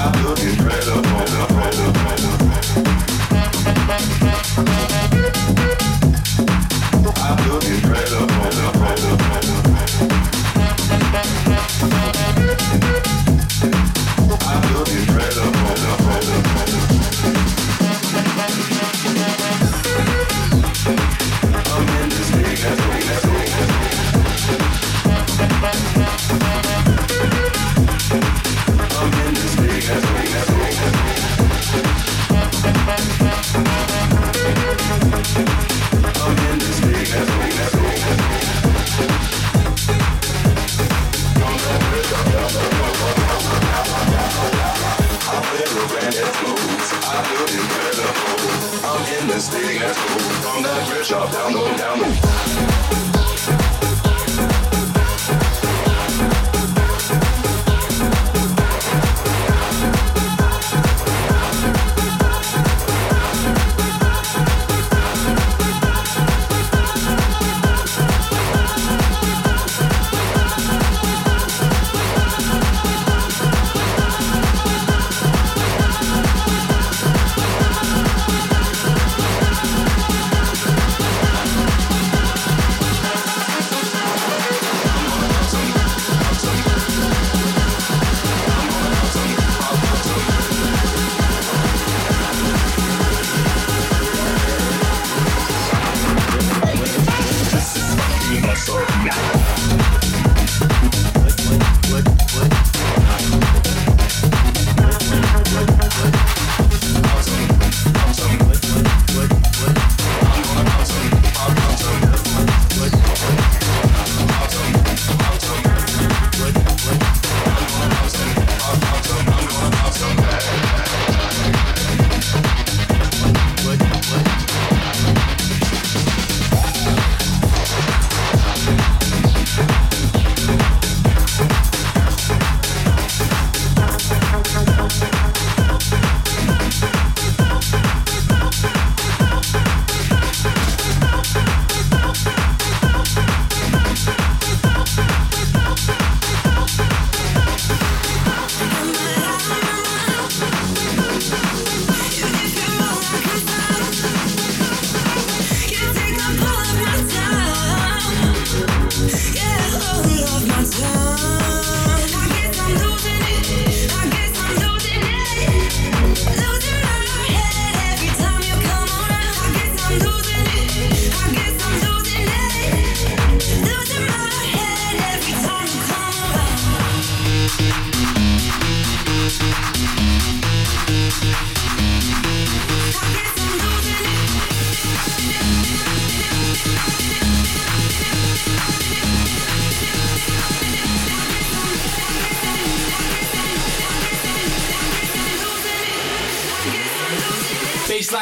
I will I'm in this thing as cool From that bridge up, down, the down, the.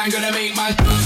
I'm gonna make my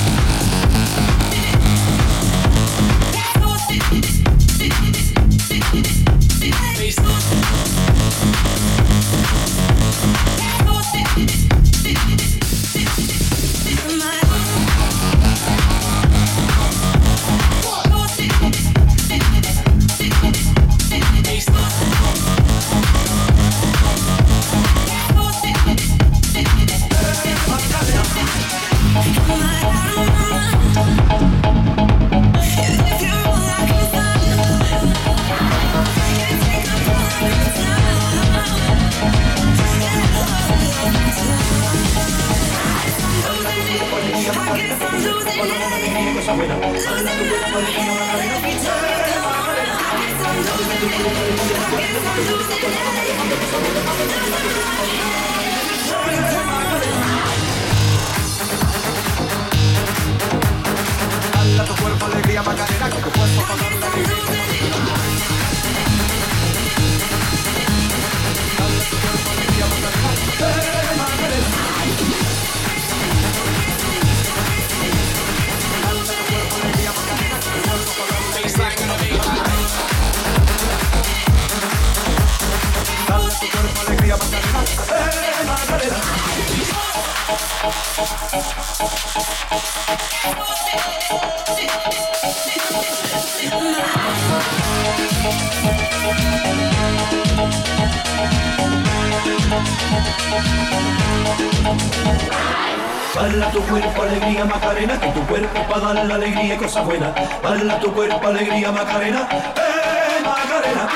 Baila tu cuerpo, alegría, Macarena, que tu cuerpo para darle la alegría y cosas buenas. Baila tu cuerpo, alegría, Macarena, eh, Macarena.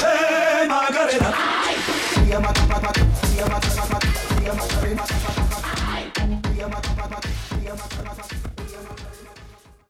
Hey, Margarita.